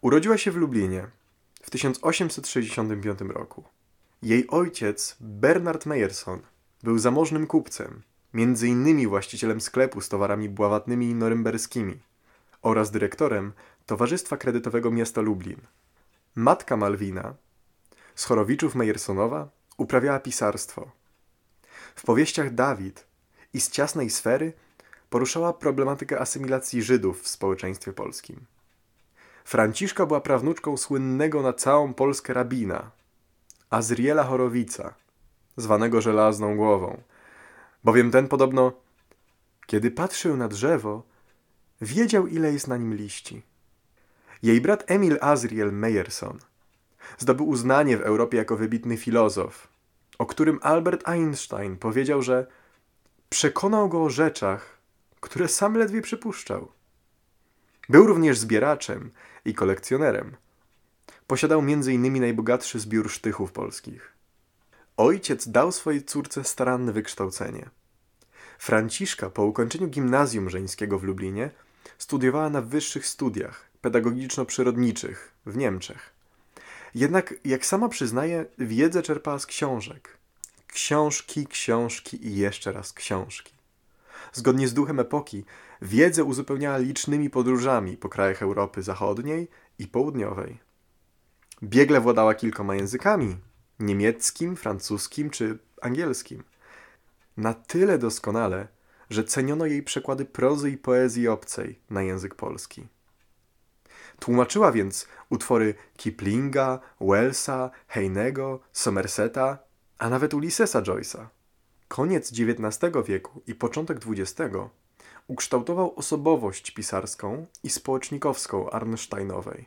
Urodziła się w Lublinie w 1865 roku. Jej ojciec, Bernard Meyerson, był zamożnym kupcem, między innymi właścicielem sklepu z towarami bławatnymi norymberskimi oraz dyrektorem Towarzystwa Kredytowego Miasta Lublin. Matka Malwina, z Chorowiczów Mejersonowa, uprawiała pisarstwo. W powieściach Dawid i z ciasnej sfery poruszała problematykę asymilacji Żydów w społeczeństwie polskim. Franciszka była prawnuczką słynnego na całą Polskę rabina, Azriela Chorowica, zwanego żelazną głową, bowiem ten podobno, kiedy patrzył na drzewo, wiedział ile jest na nim liści. Jej brat Emil Azriel Meyerson zdobył uznanie w Europie jako wybitny filozof, o którym Albert Einstein powiedział, że przekonał go o rzeczach, które sam ledwie przypuszczał. Był również zbieraczem i kolekcjonerem. Posiadał m.in. najbogatszy zbiór sztychów polskich. Ojciec dał swojej córce staranne wykształcenie. Franciszka po ukończeniu gimnazjum żeńskiego w Lublinie studiowała na wyższych studiach pedagogiczo-przyrodniczych w Niemczech. Jednak, jak sama przyznaje, wiedzę czerpała z książek. Książki, książki i jeszcze raz książki. Zgodnie z duchem epoki, wiedzę uzupełniała licznymi podróżami po krajach Europy Zachodniej i Południowej. Biegle władała kilkoma językami niemieckim, francuskim czy angielskim. Na tyle doskonale, że ceniono jej przekłady prozy i poezji obcej na język polski. Tłumaczyła więc utwory Kiplinga, Wellsa, Heinego, Somerseta, a nawet Ulyssesa Joyce'a. Koniec XIX wieku i początek XX ukształtował osobowość pisarską i społecznikowską Arnsteinowej.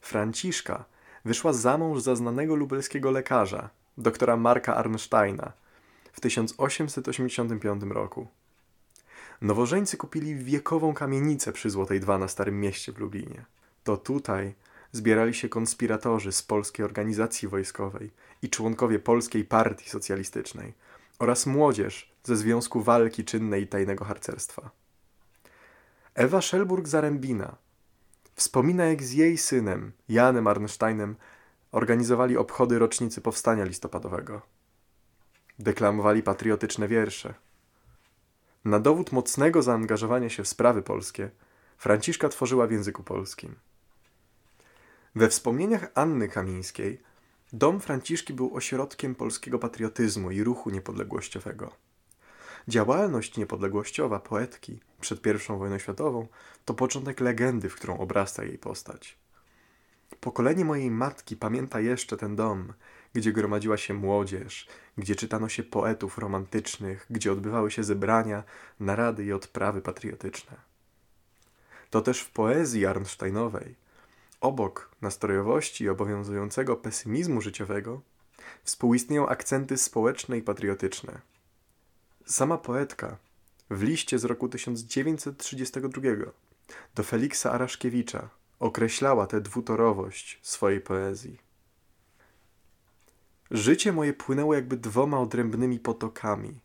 Franciszka wyszła za mąż za znanego lubelskiego lekarza, doktora Marka Arnsteina, w 1885 roku. Nowożeńcy kupili wiekową kamienicę przy Złotej Dwa na Starym Mieście w Lublinie. To tutaj zbierali się konspiratorzy z Polskiej Organizacji Wojskowej i członkowie Polskiej Partii Socjalistycznej oraz młodzież ze Związku Walki Czynnej i Tajnego Harcerstwa. Ewa Szelburg-Zarębina wspomina jak z jej synem, Janem Arnsteinem, organizowali obchody rocznicy Powstania Listopadowego. Deklamowali patriotyczne wiersze. Na dowód mocnego zaangażowania się w sprawy polskie, Franciszka tworzyła w języku polskim. We wspomnieniach Anny Kamińskiej dom Franciszki był ośrodkiem polskiego patriotyzmu i ruchu niepodległościowego. Działalność niepodległościowa poetki przed I wojną światową to początek legendy, w którą obrasta jej postać. Pokolenie mojej matki pamięta jeszcze ten dom, gdzie gromadziła się młodzież, gdzie czytano się poetów romantycznych, gdzie odbywały się zebrania, narady i odprawy patriotyczne. To też w poezji Arnsteinowej, obok nastrojowości i obowiązującego pesymizmu życiowego, współistnieją akcenty społeczne i patriotyczne. Sama poetka w liście z roku 1932 do Feliksa Araszkiewicza określała tę dwutorowość swojej poezji. Życie moje płynęło jakby dwoma odrębnymi potokami.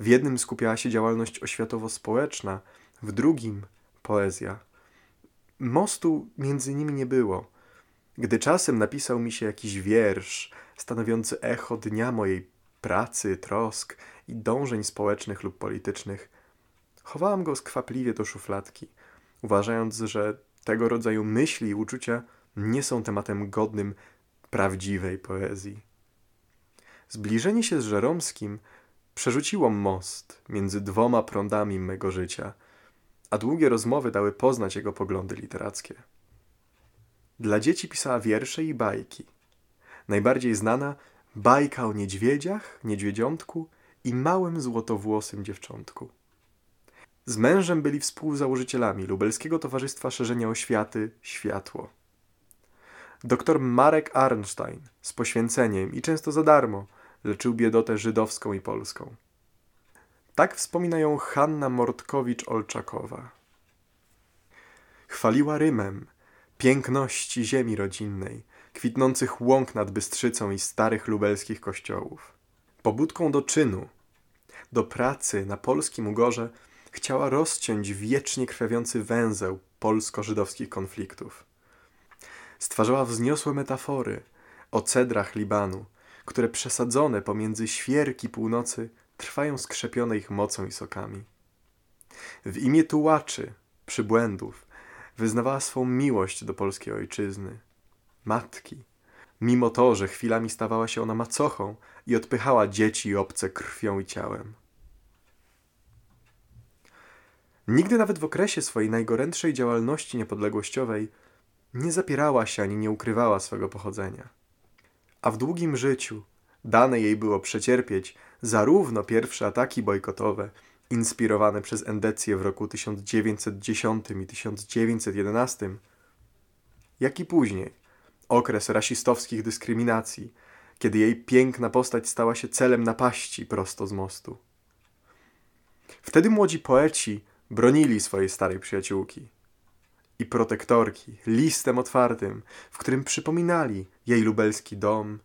W jednym skupiała się działalność oświatowo-społeczna, w drugim poezja. Mostu między nimi nie było. Gdy czasem napisał mi się jakiś wiersz, stanowiący echo dnia mojej pracy, trosk i dążeń społecznych lub politycznych, chowałam go skwapliwie do szufladki, uważając, że tego rodzaju myśli i uczucia nie są tematem godnym prawdziwej poezji. Zbliżenie się z Żeromskim przerzuciło most między dwoma prądami mego życia, a długie rozmowy dały poznać jego poglądy literackie. Dla dzieci pisała wiersze i bajki. Najbardziej znana bajka o niedźwiedziach, niedźwiedziątku i małym złotowłosym dziewczątku. Z mężem byli współzałożycielami Lubelskiego Towarzystwa Szerzenia Oświaty Światło. Doktor Marek Arnstein z poświęceniem i często za darmo leczył biedotę żydowską i polską. Tak wspominają Hanna Mortkowicz-Olczakowa. Chwaliła rymem piękności ziemi rodzinnej, kwitnących łąk nad Bystrzycą i starych lubelskich kościołów. Pobudką do czynu, do pracy na polskim ugorze chciała rozciąć wiecznie krwawiący węzeł polsko-żydowskich konfliktów. Stwarzała wzniosłe metafory o cedrach Libanu, które przesadzone pomiędzy świerki północy trwają skrzepione ich mocą i sokami. W imię tułaczy, przybłędów, wyznawała swą miłość do polskiej ojczyzny, matki, mimo to, że chwilami stawała się ona macochą i odpychała dzieci obce krwią i ciałem. Nigdy nawet w okresie swojej najgorętszej działalności niepodległościowej nie zapierała się ani nie ukrywała swego pochodzenia. A w długim życiu dane jej było przecierpieć zarówno pierwsze ataki bojkotowe, inspirowane przez Endecję w roku 1910 i 1911, jak i później okres rasistowskich dyskryminacji, kiedy jej piękna postać stała się celem napaści prosto z mostu. Wtedy młodzi poeci bronili swojej starej przyjaciółki i protektorki listem otwartym, w którym przypominali jej lubelski dom,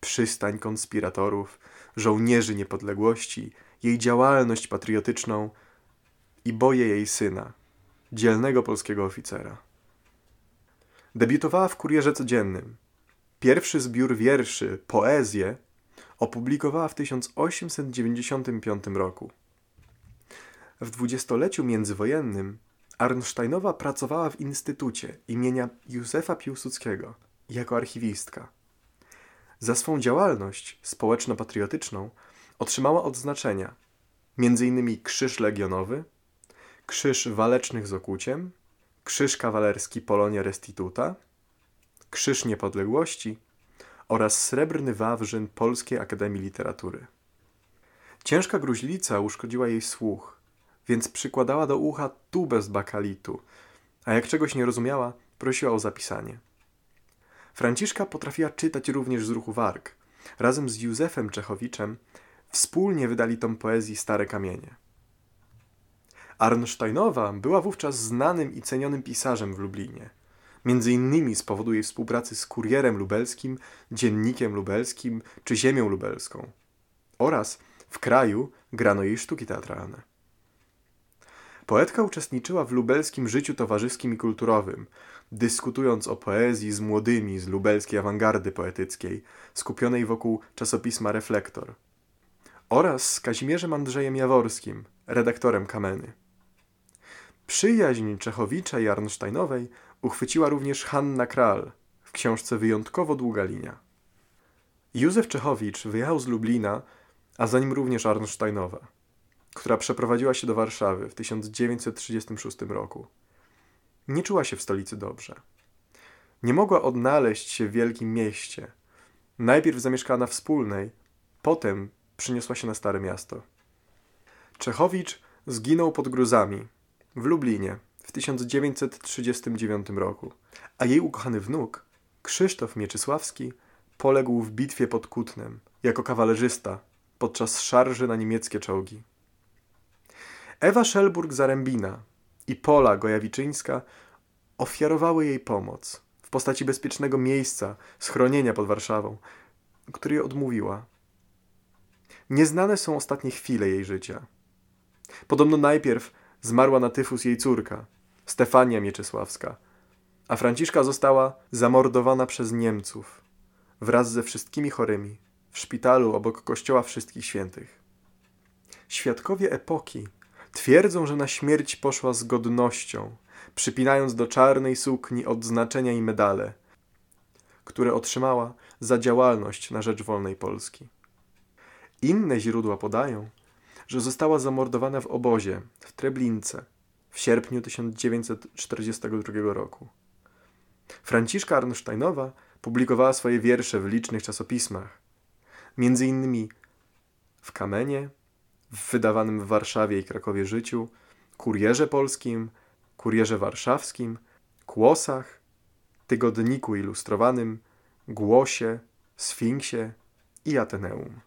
przystań konspiratorów, żołnierzy niepodległości, jej działalność patriotyczną i boje jej syna, dzielnego polskiego oficera. Debiutowała w Kurierze Codziennym. Pierwszy zbiór wierszy, poezję, opublikowała w 1895 roku. W dwudziestoleciu międzywojennym Arnsteinowa pracowała w Instytucie imienia Józefa Piłsudskiego jako archiwistka. Za swą działalność społeczno-patriotyczną otrzymała odznaczenia m.in. Krzyż Legionowy, Krzyż Walecznych z Okuciem, Krzyż Kawalerski Polonia Restituta, Krzyż Niepodległości oraz Srebrny Wawrzyn Polskiej Akademii Literatury. Ciężka gruźlica uszkodziła jej słuch, więc przykładała do ucha tubę z bakalitu, a jak czegoś nie rozumiała, prosiła o zapisanie. Franciszka potrafiła czytać również z ruchu warg. Razem z Józefem Czechowiczem wspólnie wydali tom poezji Stare Kamienie. Arnsteinowa była wówczas znanym i cenionym pisarzem w Lublinie. Między innymi z powodu jej współpracy z Kurierem Lubelskim, Dziennikiem Lubelskim czy Ziemią Lubelską. Oraz w kraju grano jej sztuki teatralne. Poetka uczestniczyła w lubelskim życiu towarzyskim i kulturowym, dyskutując o poezji z młodymi z lubelskiej awangardy poetyckiej, skupionej wokół czasopisma Reflektor, oraz z Kazimierzem Andrzejem Jaworskim, redaktorem Kameny. Przyjaźń Czechowicza i Arnsteinowej uchwyciła również Hanna Kral w książce Wyjątkowo długa linia. Józef Czechowicz wyjechał z Lublina, a za nim również Arnsteinowa, która przeprowadziła się do Warszawy w 1936 roku. Nie czuła się w stolicy dobrze. Nie mogła odnaleźć się w wielkim mieście. Najpierw zamieszkała na Wspólnej, potem przyniosła się na Stare Miasto. Czechowicz zginął pod gruzami w Lublinie w 1939 roku, a jej ukochany wnuk, Krzysztof Mieczysławski, poległ w bitwie pod Kutnem jako kawalerzysta podczas szarży na niemieckie czołgi. Ewa Szelburg-Zarębina i Pola Gojawiczyńska ofiarowały jej pomoc w postaci bezpiecznego miejsca, schronienia pod Warszawą, której odmówiła. Nieznane są ostatnie chwile jej życia. Podobno najpierw zmarła na tyfus jej córka, Stefania Mieczysławska, a Franciszka została zamordowana przez Niemców wraz ze wszystkimi chorymi w szpitalu obok kościoła Wszystkich Świętych. Świadkowie epoki twierdzą, że na śmierć poszła z godnością, przypinając do czarnej sukni odznaczenia i medale, które otrzymała za działalność na rzecz wolnej Polski. Inne źródła podają, że została zamordowana w obozie w Treblince w sierpniu 1942 roku. Franciszka Arnsteinowa publikowała swoje wiersze w licznych czasopismach, między innymi w Kamenie, w wydawanym w Warszawie i Krakowie Życiu, Kurierze Polskim, Kurierze Warszawskim, Kłosach, Tygodniku Ilustrowanym, Głosie, Sfinksie i Ateneum.